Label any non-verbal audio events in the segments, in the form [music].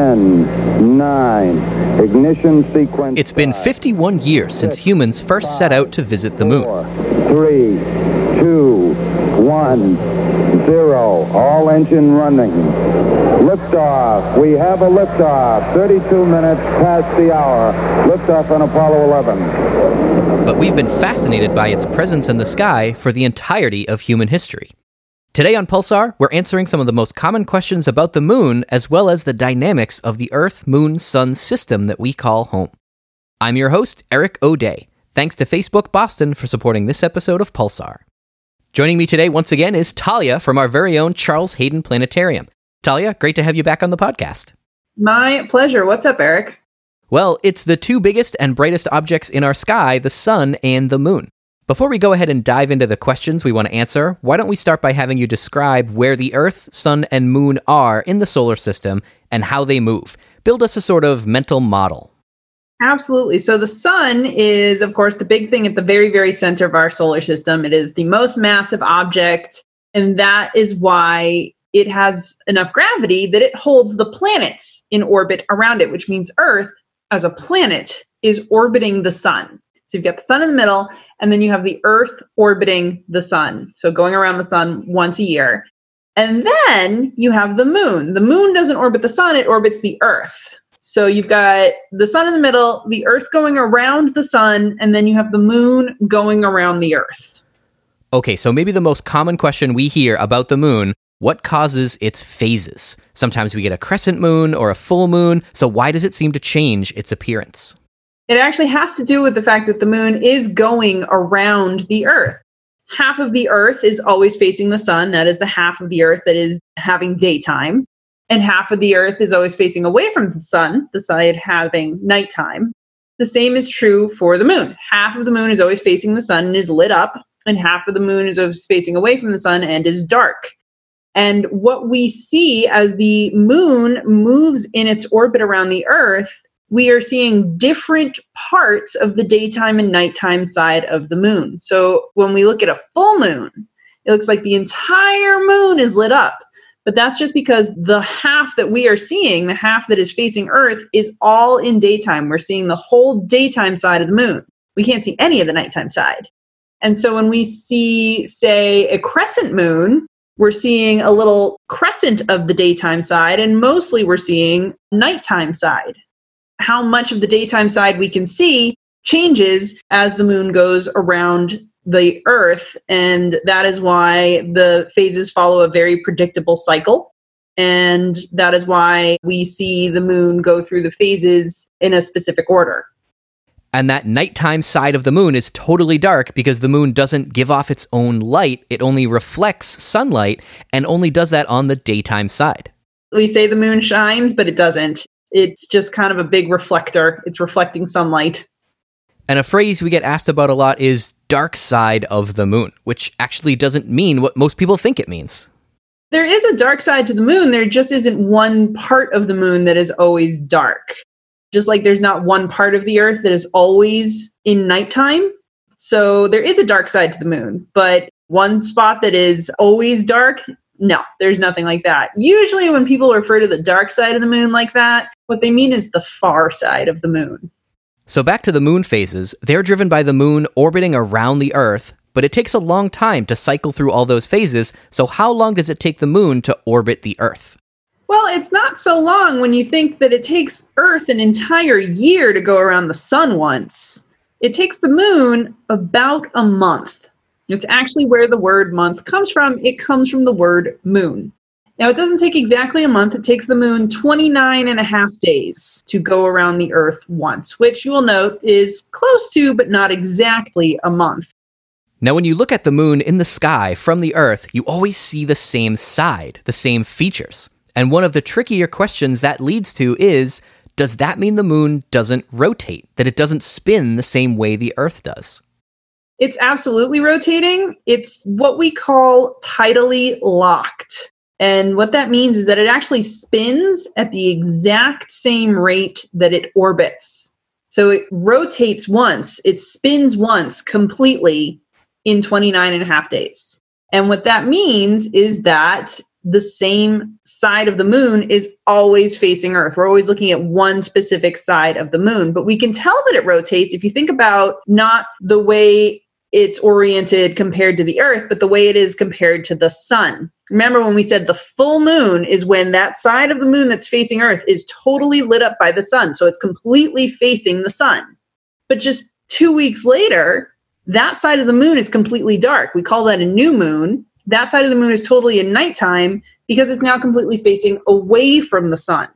10, 9, ignition sequence. It's been 51 years since humans first set out to visit the moon. Four, three, two, one, zero. All engine running. Liftoff. We have a liftoff. 32 minutes past the hour. Liftoff on Apollo 11. But we've been fascinated by its presence in the sky for the entirety of human history. Today on Pulsar, we're answering some of the most common questions about the moon, as well as the dynamics of the Earth Moon Sun system that we call home. I'm your host, Eric O'Day. Thanks to Facebook Boston for supporting this episode of Pulsar. Joining me today once again is Talia from our very own Charles Hayden Planetarium. Talia, great to have you back on the podcast. My pleasure. What's up, Eric? Well, it's the two biggest and brightest objects in our sky, the sun and the moon. Before we go ahead and dive into the questions we want to answer, why don't we start by having you describe where the Earth, Sun, and Moon are in the solar system and how they move? Build us a sort of mental model. Absolutely. So the sun is, of course, the big thing at the very, very center of our solar system. It is the most massive object, and that is why it has enough gravity that it holds the planets in orbit around it, which means Earth as a planet is orbiting the sun. So you've got the sun in the middle, and then you have the Earth orbiting the sun. So going around the sun once a year. And then you have the moon. The moon doesn't orbit the sun, it orbits the Earth. So you've got the sun in the middle, the Earth going around the sun, and then you have the moon going around the Earth. Okay, so maybe the most common question we hear about the moon what causes its phases? Sometimes we get a crescent moon or a full moon, so why does it seem to change its appearance? It actually has to do with the fact that the moon is going around the Earth. Half of the Earth is always facing the sun. That is the half of the Earth that is having daytime. And half of the Earth is always facing away from the sun, the side having nighttime. The same is true for the moon. Half of the moon is always facing the sun and is lit up, and half of the moon is always facing away from the sun and is dark. And what we see as the moon moves in its orbit around the Earth we are seeing different parts of the daytime and nighttime side of the moon. So when we look at a full moon, it looks like the entire moon is lit up. But that's just because the half that we are seeing, the half that is facing Earth, is all in daytime. We're seeing the whole daytime side of the moon. We can't see any of the nighttime side. And so when we see, say, a crescent moon, we're seeing a little crescent of the daytime side, and mostly we're seeing nighttime side how much of the daytime side we can see changes as the moon goes around the earth. And that is why the phases follow a very predictable cycle. And that is why we see the moon go through the phases in a specific order. And that nighttime side of the moon is totally dark because the moon doesn't give off its own light. It only reflects sunlight and only does that on the daytime side. We say the moon shines but it doesn't it's just kind of a big reflector. It's reflecting sunlight. And a phrase we get asked about a lot is dark side of the moon, which actually doesn't mean what most people think it means. There is a dark side to the moon. There just isn't one part of the moon that is always dark. Just like there's not one part of the earth that is always in nighttime. So there is a dark side to the moon, but one spot that is always dark, no, there's nothing like that. Usually, when people refer to the dark side of the moon like that, what they mean is the far side of the moon. So, back to the moon phases, they're driven by the moon orbiting around the Earth, but it takes a long time to cycle through all those phases. So, how long does it take the moon to orbit the Earth? Well, it's not so long when you think that it takes Earth an entire year to go around the sun once. It takes the moon about a month. It's actually where the word month comes from. It comes from the word moon. Now, it doesn't take exactly a month. It takes the moon 29 and a half days to go around the Earth once, which you will note is close to, but not exactly a month. Now, when you look at the moon in the sky from the Earth, you always see the same side, the same features. And one of the trickier questions that leads to is does that mean the moon doesn't rotate, that it doesn't spin the same way the Earth does? It's absolutely rotating. It's what we call tidally locked. And what that means is that it actually spins at the exact same rate that it orbits. So it rotates once, it spins once completely in 29 and a half days. And what that means is that the same side of the moon is always facing Earth. We're always looking at one specific side of the moon, but we can tell that it rotates if you think about not the way it's oriented compared to the Earth, but the way it is compared to the sun. Remember when we said the full moon is when that side of the moon that's facing Earth is totally lit up by the sun. So it's completely facing the sun. But just two weeks later, that side of the moon is completely dark. We call that a new moon. That side of the moon is totally in nighttime because it's now completely facing away from the sun.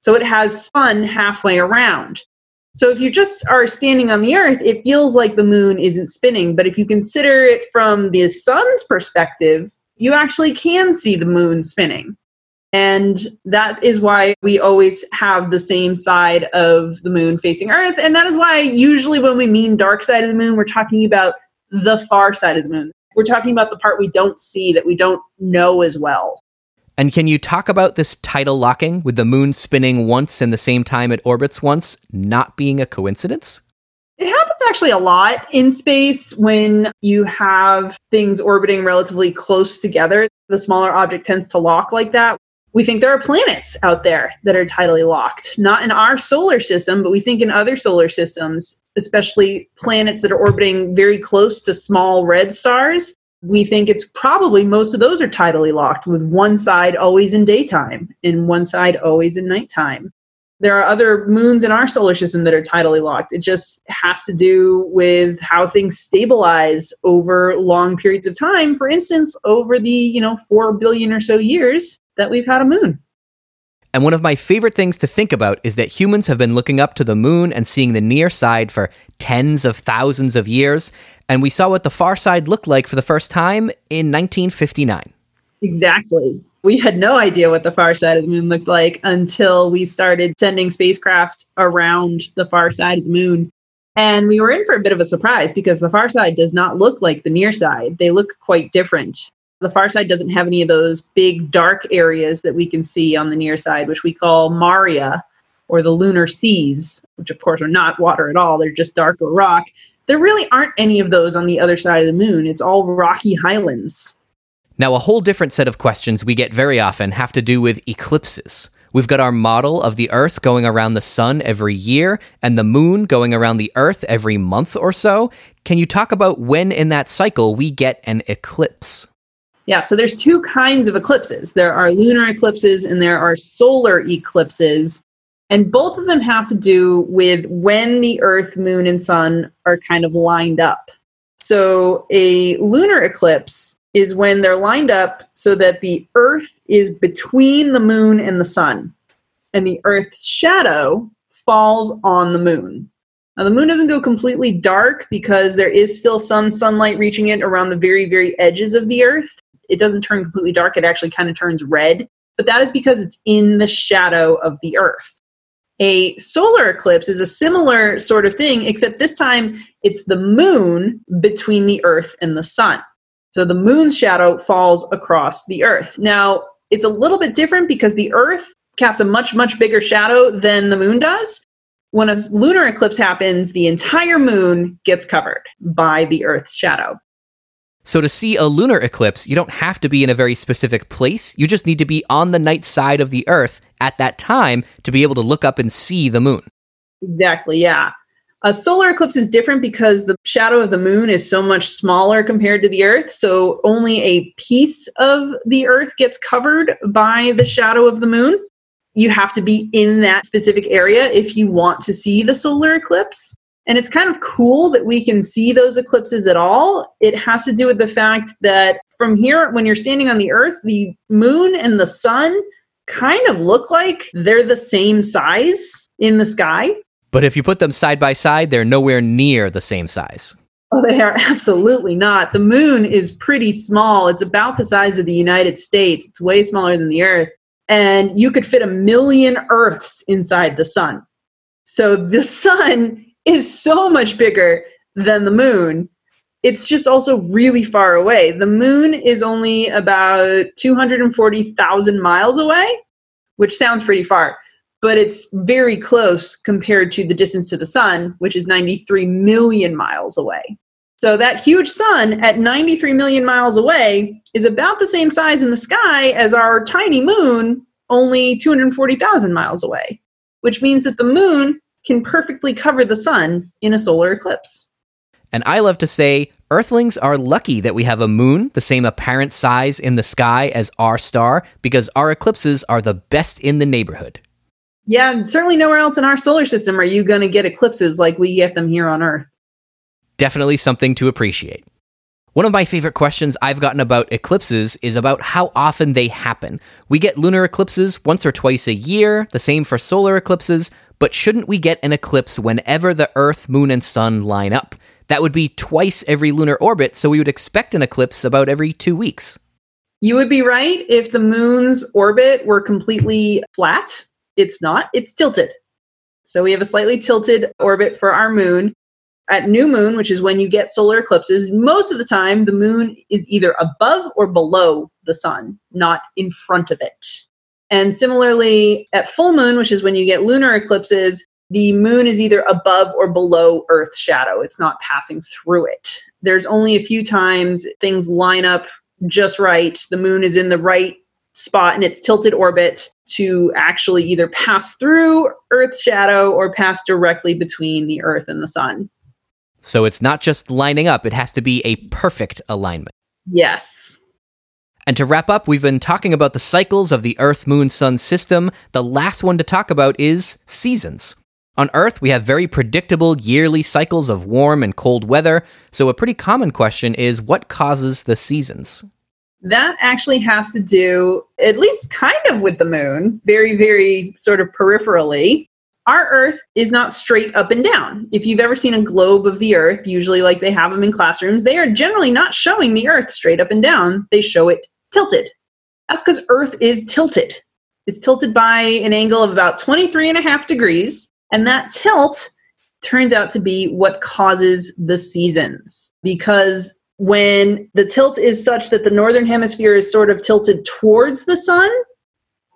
So it has spun halfway around. So if you just are standing on the earth, it feels like the moon isn't spinning. But if you consider it from the sun's perspective, you actually can see the moon spinning. And that is why we always have the same side of the moon facing Earth. And that is why usually when we mean dark side of the moon, we're talking about the far side of the moon. We're talking about the part we don't see that we don't know as well. And can you talk about this tidal locking with the moon spinning once in the same time it orbits once not being a coincidence? It happens actually a lot in space when you have things orbiting relatively close together. The smaller object tends to lock like that we think there are planets out there that are tidally locked, not in our solar system, but we think in other solar systems, especially planets that are orbiting very close to small red stars. We think it's probably most of those are tidally locked, with one side always in daytime and one side always in nighttime. There are other moons in our solar system that are tidally locked. It just has to do with how things stabilize over long periods of time. For instance, over the, you know, 4 billion or so years that we've had a moon. And one of my favorite things to think about is that humans have been looking up to the moon and seeing the near side for tens of thousands of years. And we saw what the far side looked like for the first time in 1959. Exactly. We had no idea what the far side of the moon looked like until we started sending spacecraft around the far side of the moon. And we were in for a bit of a surprise because the far side does not look like the near side. They look quite different. The far side doesn't have any of those big dark areas that we can see on the near side, which we call Maria or the lunar seas, which of course are not water at all. They're just darker rock. There really aren't any of those on the other side of the moon. It's all rocky highlands. Now, a whole different set of questions we get very often have to do with eclipses. We've got our model of the Earth going around the sun every year and the moon going around the Earth every month or so. Can you talk about when in that cycle we get an eclipse? Yeah, so there's two kinds of eclipses. There are lunar eclipses and there are solar eclipses. And both of them have to do with when the earth, moon, and sun are kind of lined up. So a lunar eclipse is when they're lined up so that the earth is between the moon and the sun. And the earth's shadow falls on the moon. Now, the moon doesn't go completely dark because there is still some sunlight reaching it around the very, very edges of the earth it doesn't turn completely dark, it actually kind of turns red. But that is because it's in the shadow of the Earth. A solar eclipse is a similar sort of thing, except this time it's the moon between the Earth and the sun. So the moon's shadow falls across the Earth. Now, it's a little bit different because the Earth casts a much, much bigger shadow than the moon does. When a lunar eclipse happens, the entire moon gets covered by the Earth's shadow. So, to see a lunar eclipse, you don't have to be in a very specific place. You just need to be on the night side of the Earth at that time to be able to look up and see the moon. Exactly, yeah. A solar eclipse is different because the shadow of the moon is so much smaller compared to the Earth. So, only a piece of the Earth gets covered by the shadow of the moon. You have to be in that specific area if you want to see the solar eclipse. And it's kind of cool that we can see those eclipses at all. It has to do with the fact that from here, when you're standing on the Earth, the moon and the sun kind of look like they're the same size in the sky. But if you put them side by side, they're nowhere near the same size. Oh, they are [laughs] absolutely not. The moon is pretty small. It's about the size of the United States. It's way smaller than the Earth. And you could fit a million Earths inside the sun. So the [laughs] sun is so much bigger than the moon. It's just also really far away. The moon is only about 240,000 miles away, which sounds pretty far, but it's very close compared to the distance to the sun, which is 93 million miles away. So that huge sun at 93 million miles away is about the same size in the sky as our tiny moon, only 240,000 miles away, which means that the moon can perfectly cover the sun in a solar eclipse. And I love to say, Earthlings are lucky that we have a moon the same apparent size in the sky as our star because our eclipses are the best in the neighborhood. Yeah, certainly nowhere else in our solar system are you going to get eclipses like we get them here on Earth. Definitely something to appreciate. One of my favorite questions I've gotten about eclipses is about how often they happen. We get lunar eclipses once or twice a year, the same for solar eclipses, but shouldn't we get an eclipse whenever the Earth, Moon, and Sun line up? That would be twice every lunar orbit, so we would expect an eclipse about every two weeks. You would be right if the moon's orbit were completely flat. It's not, it's tilted. So we have a slightly tilted orbit for our moon. At new moon, which is when you get solar eclipses, most of the time the moon is either above or below the sun, not in front of it. And similarly, at full moon, which is when you get lunar eclipses, the moon is either above or below Earth's shadow. It's not passing through it. There's only a few times things line up just right. The moon is in the right spot in its tilted orbit to actually either pass through Earth's shadow or pass directly between the Earth and the sun. So it's not just lining up, it has to be a perfect alignment. Yes. And to wrap up, we've been talking about the cycles of the Earth Moon Sun system. The last one to talk about is seasons. On Earth, we have very predictable yearly cycles of warm and cold weather, so a pretty common question is what causes the seasons? That actually has to do, at least kind of with the moon, very, very sort of peripherally our earth is not straight up and down. If you've ever seen a globe of the earth, usually like they have them in classrooms, they are generally not showing the earth straight up and down. They show it tilted. That's because earth is tilted. It's tilted by an angle of about 23 and a half degrees. And that tilt turns out to be what causes the seasons. Because when the tilt is such that the northern hemisphere is sort of tilted towards the sun,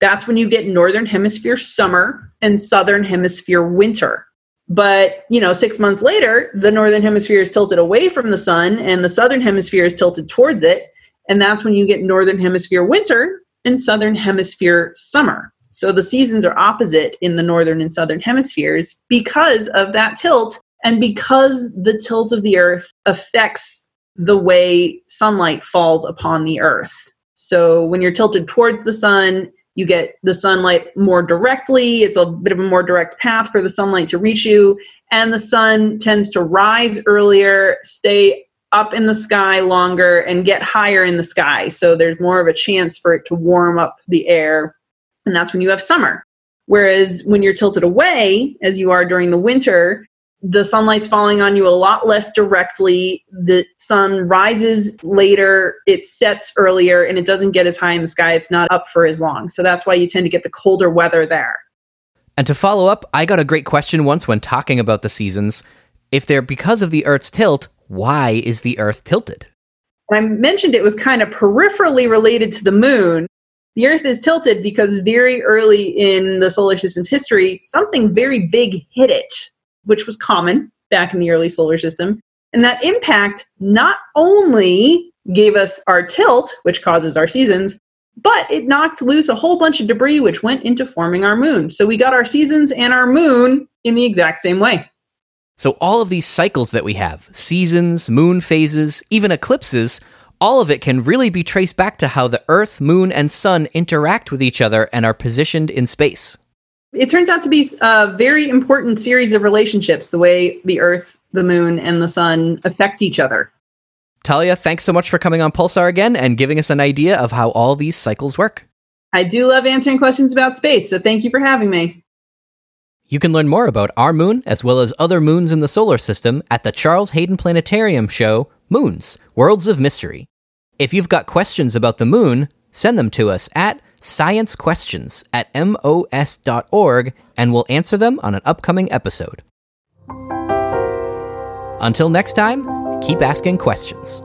that's when you get northern hemisphere summer and southern hemisphere winter. But, you know, 6 months later, the northern hemisphere is tilted away from the sun and the southern hemisphere is tilted towards it, and that's when you get northern hemisphere winter and southern hemisphere summer. So the seasons are opposite in the northern and southern hemispheres because of that tilt and because the tilt of the earth affects the way sunlight falls upon the earth. So when you're tilted towards the sun, you get the sunlight more directly. It's a bit of a more direct path for the sunlight to reach you. And the sun tends to rise earlier, stay up in the sky longer, and get higher in the sky. So there's more of a chance for it to warm up the air. And that's when you have summer. Whereas when you're tilted away, as you are during the winter, the sunlight's falling on you a lot less directly. The sun rises later, it sets earlier, and it doesn't get as high in the sky. It's not up for as long. So that's why you tend to get the colder weather there. And to follow up, I got a great question once when talking about the seasons. If they're because of the Earth's tilt, why is the Earth tilted? I mentioned it was kind of peripherally related to the moon. The Earth is tilted because very early in the solar system's history, something very big hit it which was common back in the early solar system. And that impact not only gave us our tilt, which causes our seasons, but it knocked loose a whole bunch of debris which went into forming our moon. So we got our seasons and our moon in the exact same way. So all of these cycles that we have seasons, moon phases, even eclipses all of it can really be traced back to how the Earth, Moon, and Sun interact with each other and are positioned in space. It turns out to be a very important series of relationships the way the earth the moon and the sun affect each other. Talia thanks so much for coming on pulsar again and giving us an idea of how all these cycles work. I do love answering questions about space so thank you for having me you can learn more about our moon as well as other moons in the solar system at the charles hayden planetarium show moons worlds of mystery if you've got questions about the moon send them to us at sciencequestions at mos.org and we'll answer them on an upcoming episode. Until next time, keep asking questions.